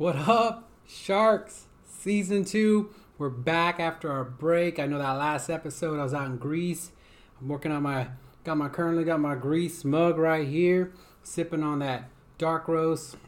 What up, Sharks? Season two. We're back after our break. I know that last episode I was out in Greece. I'm working on my got my currently got my Greece mug right here, sipping on that dark roast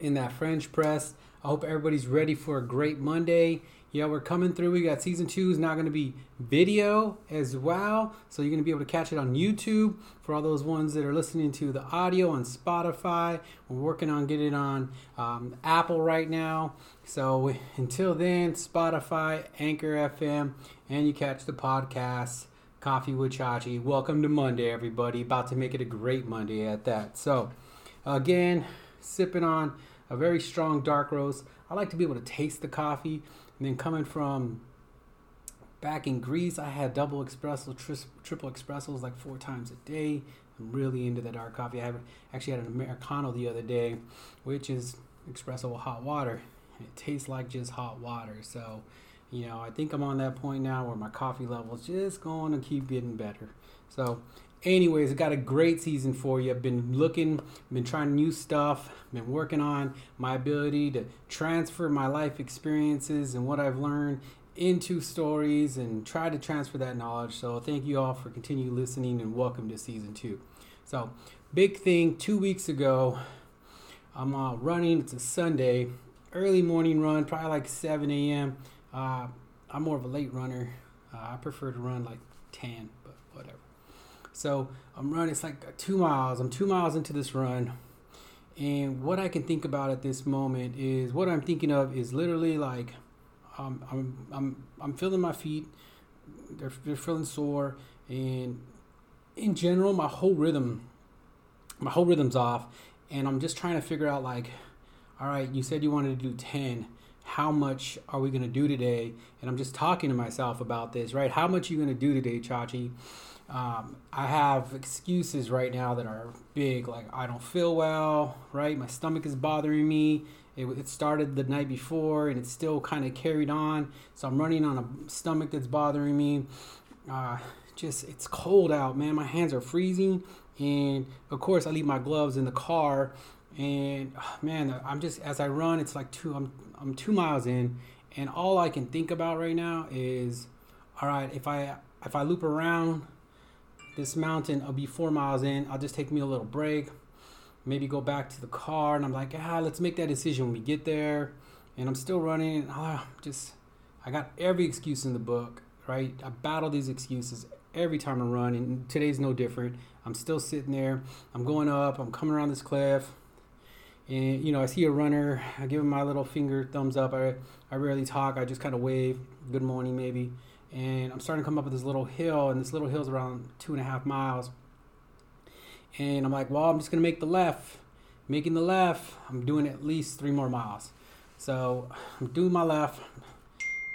in that French press. I hope everybody's ready for a great Monday. Yeah, we're coming through. We got season two is now going to be video as well. So you're going to be able to catch it on YouTube for all those ones that are listening to the audio on Spotify. We're working on getting it on um, Apple right now. So until then, Spotify, Anchor FM, and you catch the podcast. Coffee with Chachi. Welcome to Monday, everybody. About to make it a great Monday at that. So, again, sipping on a very strong dark roast. I like to be able to taste the coffee and then coming from back in Greece, I had double espresso, tri- triple espressos like four times a day. I'm really into the dark coffee. I actually had an Americano the other day, which is espresso with hot water. It tastes like just hot water. So, you know, I think I'm on that point now where my coffee level is just going to keep getting better. So, anyways, I got a great season for you. I've been looking, been trying new stuff, been working on my ability to transfer my life experiences and what I've learned into stories and try to transfer that knowledge. So thank you all for continue listening and welcome to season two. So big thing, two weeks ago, I'm uh, running. It's a Sunday, early morning run, probably like 7 a.m. Uh, I'm more of a late runner. Uh, I prefer to run like 10, but whatever. So I'm running, it's like two miles. I'm two miles into this run. And what I can think about at this moment is what I'm thinking of is literally like um, I'm, I'm, I'm feeling my feet, they're, they're feeling sore. And in general, my whole rhythm, my whole rhythm's off. And I'm just trying to figure out like, all right, you said you wanted to do 10 how much are we going to do today? And I'm just talking to myself about this, right? How much are you going to do today, Chachi? Um, I have excuses right now that are big, like I don't feel well, right? My stomach is bothering me. It, it started the night before and it's still kind of carried on. So I'm running on a stomach that's bothering me. Uh, just, it's cold out, man. My hands are freezing. And of course, I leave my gloves in the car. And oh, man, I'm just, as I run, it's like two, I'm, I'm two miles in. And all I can think about right now is, all right, if I, if I loop around, this mountain. I'll be four miles in. I'll just take me a little break, maybe go back to the car. And I'm like, ah, let's make that decision when we get there. And I'm still running. Ah, just, I got every excuse in the book, right? I battle these excuses every time I run, and today's no different. I'm still sitting there. I'm going up. I'm coming around this cliff. And you know, I see a runner. I give him my little finger thumbs up. I I rarely talk. I just kind of wave, good morning, maybe and I'm starting to come up with this little hill, and this little hill's around two and a half miles. And I'm like, well, I'm just gonna make the left. Making the left, I'm doing at least three more miles. So I'm doing my left,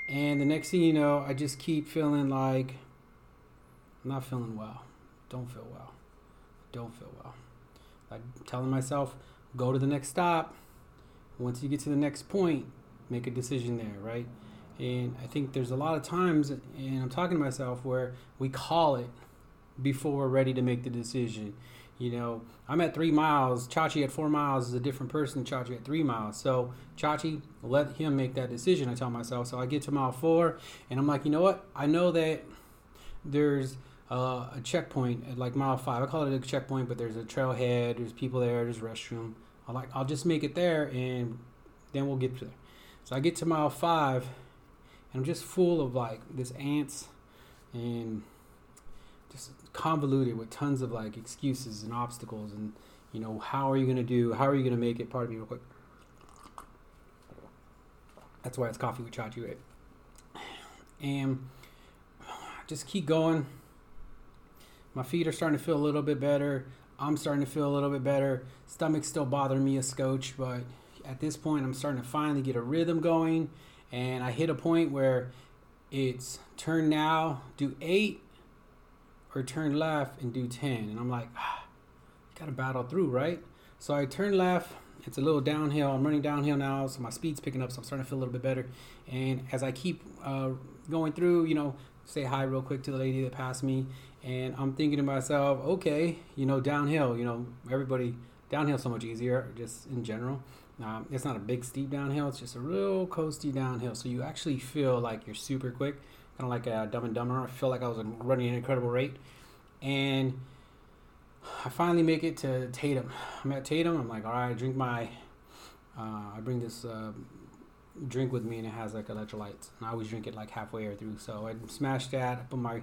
and the next thing you know, I just keep feeling like I'm not feeling well. Don't feel well. Don't feel well. Like telling myself, go to the next stop. Once you get to the next point, make a decision there, right? And I think there's a lot of times, and I'm talking to myself, where we call it before we're ready to make the decision. You know, I'm at three miles. Chachi at four miles is a different person than Chachi at three miles. So Chachi, let him make that decision. I tell myself. So I get to mile four, and I'm like, you know what? I know that there's uh, a checkpoint at like mile five. I call it a checkpoint, but there's a trailhead. There's people there. There's restroom. I like. I'll just make it there, and then we'll get to there. So I get to mile five, and I'm just full of like this ants and just convoluted with tons of like excuses and obstacles and you know how are you gonna do how are you gonna make it? Part of me real quick. That's why it's coffee with chachi right? And just keep going. My feet are starting to feel a little bit better. I'm starting to feel a little bit better. Stomach's still bothering me a scotch but at this point i'm starting to finally get a rhythm going and I hit a point where it's turn now, do eight, or turn left and do 10. And I'm like, ah, gotta battle through, right? So I turn left, it's a little downhill. I'm running downhill now, so my speed's picking up, so I'm starting to feel a little bit better. And as I keep uh, going through, you know, say hi real quick to the lady that passed me, and I'm thinking to myself, okay, you know, downhill, you know, everybody downhill so much easier, just in general. Um, it's not a big steep downhill. It's just a real coasty downhill. So you actually feel like you're super quick, kind of like a Dumb and Dumber. I feel like I was running an incredible rate, and I finally make it to Tatum. I'm at Tatum. I'm like, all right, I drink my. Uh, I bring this uh, drink with me, and it has like electrolytes. And I always drink it like halfway or through. So I smash that. I put my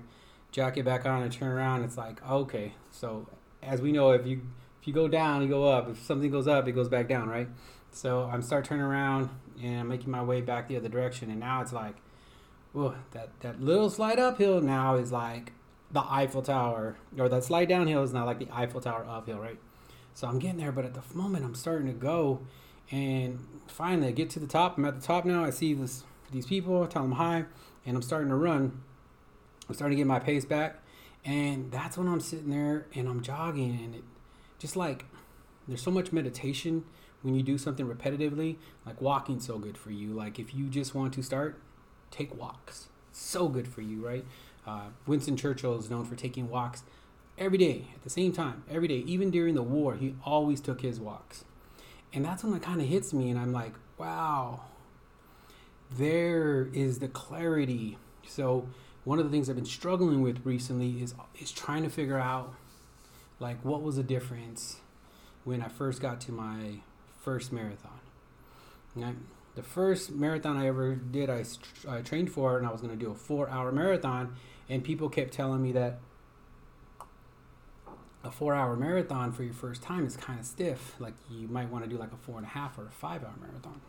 jacket back on and turn around. It's like okay. So as we know, if you if you go down, you go up. If something goes up, it goes back down, right? So I'm start turning around and I'm making my way back the other direction, and now it's like, well, that that little slide uphill now is like the Eiffel Tower, or that slide downhill is not like the Eiffel Tower uphill, right? So I'm getting there, but at the moment I'm starting to go, and finally I get to the top. I'm at the top now. I see this these people, I tell them hi, and I'm starting to run. I'm starting to get my pace back, and that's when I'm sitting there and I'm jogging, and it just like there's so much meditation when you do something repetitively, like walking so good for you. Like if you just want to start, take walks. So good for you, right? Uh, Winston Churchill is known for taking walks every day at the same time, every day. Even during the war, he always took his walks. And that's when it kind of hits me, and I'm like, wow, there is the clarity. So one of the things I've been struggling with recently is is trying to figure out like what was the difference when I first got to my first marathon. The first marathon I ever did, I, I trained for, and I was going to do a four-hour marathon, and people kept telling me that a four-hour marathon for your first time is kind of stiff. Like you might want to do like a four and a half or a five-hour marathon.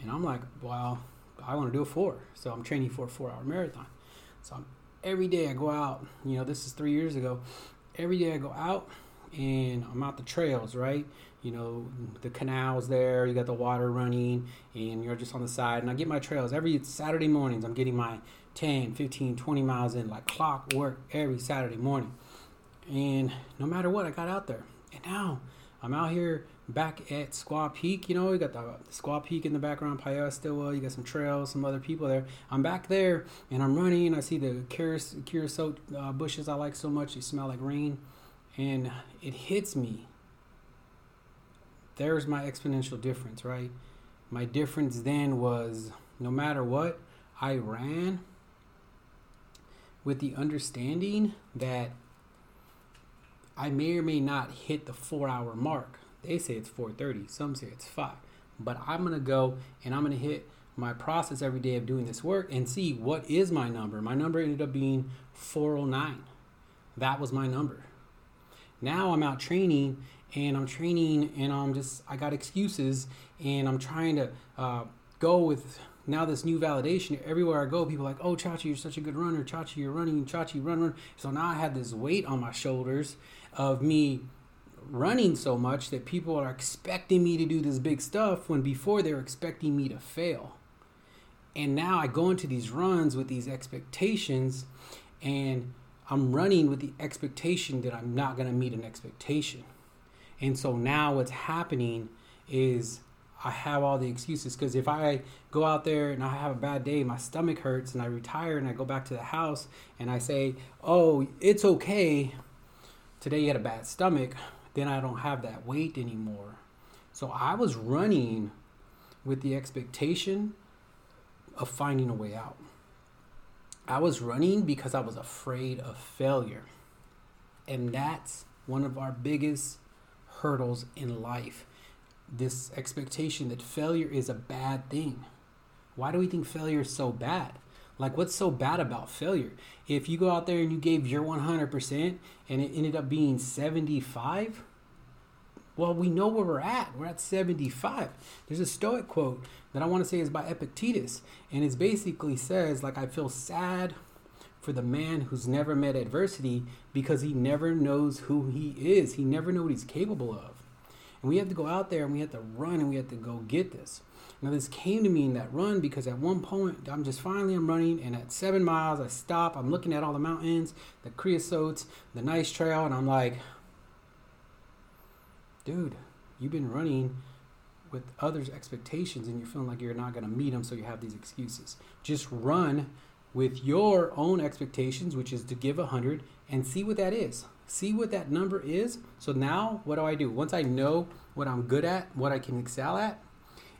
And I'm like, well, I want to do a four, so I'm training for a four-hour marathon. So I'm, every day I go out. You know, this is three years ago. Every day I go out and I'm out the trails, right? You know, the canals there, you got the water running, and you're just on the side. And I get my trails every Saturday mornings. I'm getting my 10, 15, 20 miles in like clockwork every Saturday morning. And no matter what, I got out there. And now I'm out here back at Squaw Peak. You know, you got the, Squaw Peak in the background, Paya Stillwell. You got some trails, some other people there. I'm back there and I'm running. I see the creosote uh, bushes I like so much. They smell like rain and it hits me. There's my exponential difference, right? My difference then was no matter what, I ran with the understanding that I may or may not hit the four hour mark. They say it's 4:30, some say it's five, but I'm gonna go and I'm gonna hit my process every day of doing this work and see what is my number. My number ended up being 409. That was my number. Now I'm out training and I'm training and I'm just, I got excuses and I'm trying to uh, go with now this new validation. Everywhere I go, people like, oh, Chachi, you're such a good runner. Chachi, you're running. Chachi, run, run. So now I had this weight on my shoulders of me running so much that people are expecting me to do this big stuff when before they were expecting me to fail. And now I go into these runs with these expectations and I'm running with the expectation that I'm not going to meet an expectation. And so now what's happening is I have all the excuses because if I go out there and I have a bad day, my stomach hurts, and I retire and I go back to the house and I say, Oh, it's okay. Today you had a bad stomach, then I don't have that weight anymore. So I was running with the expectation of finding a way out. I was running because I was afraid of failure. And that's one of our biggest hurdles in life. This expectation that failure is a bad thing. Why do we think failure is so bad? Like, what's so bad about failure? If you go out there and you gave your 100% and it ended up being 75, well, we know where we're at. We're at 75. There's a Stoic quote that I want to say is by Epictetus. And it basically says, like, I feel sad for the man who's never met adversity because he never knows who he is. He never knows what he's capable of. And we have to go out there and we have to run and we have to go get this. Now this came to me in that run because at one point I'm just finally I'm running and at seven miles I stop. I'm looking at all the mountains, the creosotes, the nice trail, and I'm like, dude, you've been running with others' expectations and you're feeling like you're not going to meet them, so you have these excuses. Just run with your own expectations, which is to give a hundred, and see what that is. See what that number is. So now, what do I do? Once I know what I'm good at, what I can excel at.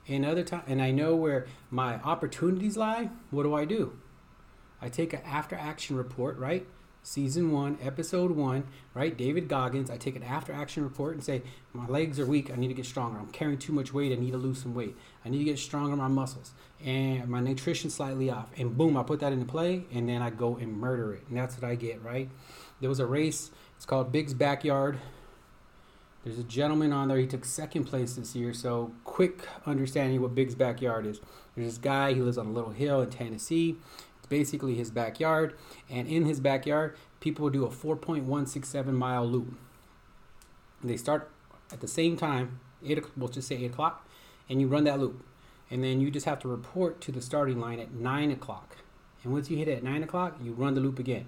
And other time, and I know where my opportunities lie. What do I do? I take an after action report, right? Season one, episode one, right? David Goggins. I take an after action report and say, my legs are weak. I need to get stronger. I'm carrying too much weight. I need to lose some weight. I need to get stronger my muscles. And my nutrition slightly off. And boom, I put that into play. And then I go and murder it. And that's what I get, right? There was a race. It's called Big's Backyard. There's a gentleman on there. He took second place this year. So, quick understanding what Big's backyard is. There's this guy. He lives on a little hill in Tennessee. Basically his backyard. And in his backyard, people do a 4.167 mile loop. They start at the same time, eight. We'll just say eight o'clock, and you run that loop. And then you just have to report to the starting line at nine o'clock. And once you hit it at nine o'clock, you run the loop again.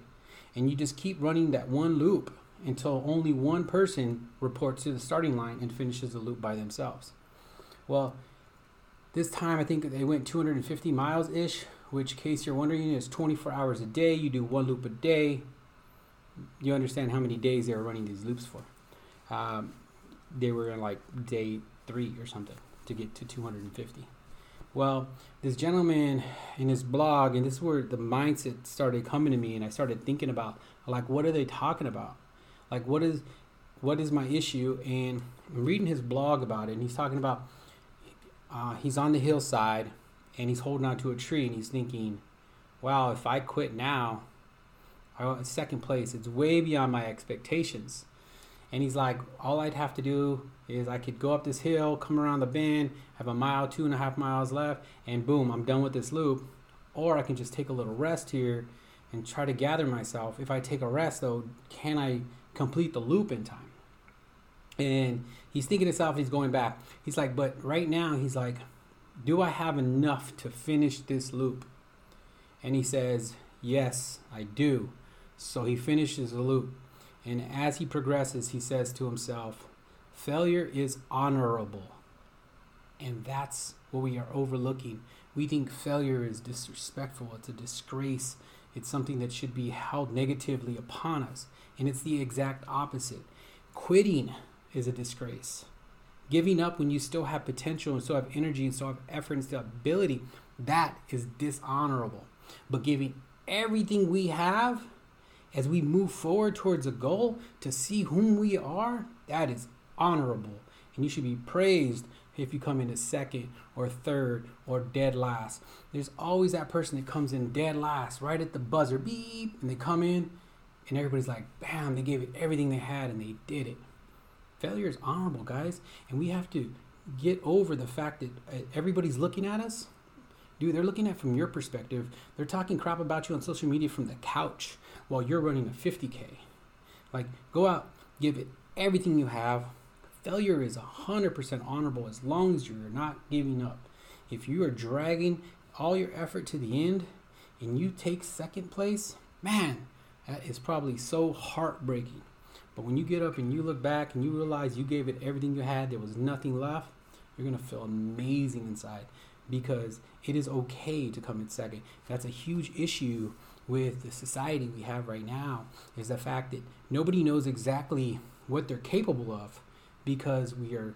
And you just keep running that one loop until only one person reports to the starting line and finishes the loop by themselves. Well, this time I think they went 250 miles ish, which, case you're wondering, is 24 hours a day. You do one loop a day. You understand how many days they were running these loops for. Um, they were in like day three or something to get to 250. Well, this gentleman in his blog, and this is where the mindset started coming to me, and I started thinking about like, what are they talking about? Like, what is what is my issue? And I'm reading his blog about it, and he's talking about uh, he's on the hillside and he's holding on to a tree, and he's thinking, "Wow, if I quit now, I want second place. It's way beyond my expectations." And he's like, all I'd have to do is I could go up this hill, come around the bend, have a mile, two and a half miles left, and boom, I'm done with this loop. Or I can just take a little rest here and try to gather myself. If I take a rest, though, can I complete the loop in time. And he's thinking to himself, he's going back. He's like, but right now, he's like, do I have enough to finish this loop? And he says, yes, I do. So he finishes the loop. And as he progresses, he says to himself, failure is honorable. And that's what we are overlooking. We think failure is disrespectful, it's a disgrace, it's something that should be held negatively upon us. And it's the exact opposite. Quitting is a disgrace. Giving up when you still have potential and still have energy and still have effort and still have ability, that is dishonorable. But giving everything we have as we move forward towards a goal to see whom we are, that is honorable. And you should be praised if you come in second or third or dead last. There's always that person that comes in dead last, right at the buzzer, beep, and they come in and everybody's like, bam, they gave it everything they had and they did it. Failure is honorable, guys, and we have to get over the fact that uh, everybody's looking at us. Dude, they're looking at from your perspective. They're talking crap about you on social media from the couch while you're running a 50K. Like, go out, give it everything you have. Failure is 100% honorable as long as you're not giving up. If you are dragging all your effort to the end and you take second place, man, that is probably so heartbreaking. But when you get up and you look back and you realize you gave it everything you had, there was nothing left, you're going to feel amazing inside because it is okay to come in second. That's a huge issue with the society we have right now is the fact that nobody knows exactly what they're capable of because we are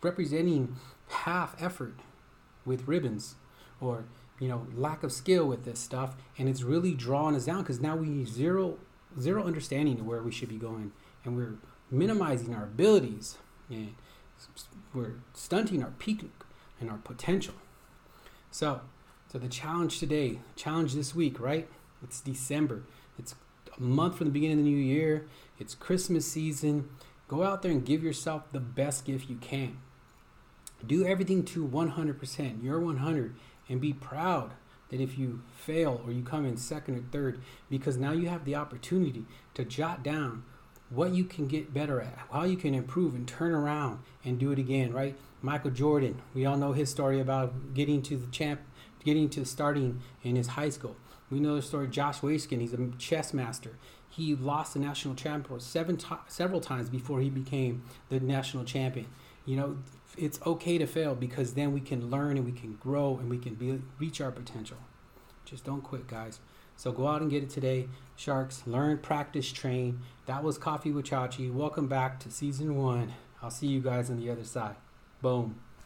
representing half effort with ribbons or you know lack of skill with this stuff and it's really drawing us down because now we zero zero understanding of where we should be going and we're minimizing our abilities and we're stunting our peak and our potential. So so the challenge today challenge this week right? It's december. It's a month from the beginning of the new year. It's christmas season. Go out there and give yourself the best gift you can. Do everything to 100% you're 100 and be proud that if you fail or you come in second or third, because now you have the opportunity to jot down what you can get better at, how you can improve and turn around and do it again, right? Michael Jordan, we all know his story about getting to the champ, getting to starting in his high school. We know the story of Josh Waitzkin, he's a chess master. He lost the national champion seven to- several times before he became the national champion. You know, it's okay to fail because then we can learn and we can grow and we can be, reach our potential. Just don't quit, guys. So go out and get it today. Sharks, learn, practice, train. That was Coffee with Chachi. Welcome back to season one. I'll see you guys on the other side. Boom.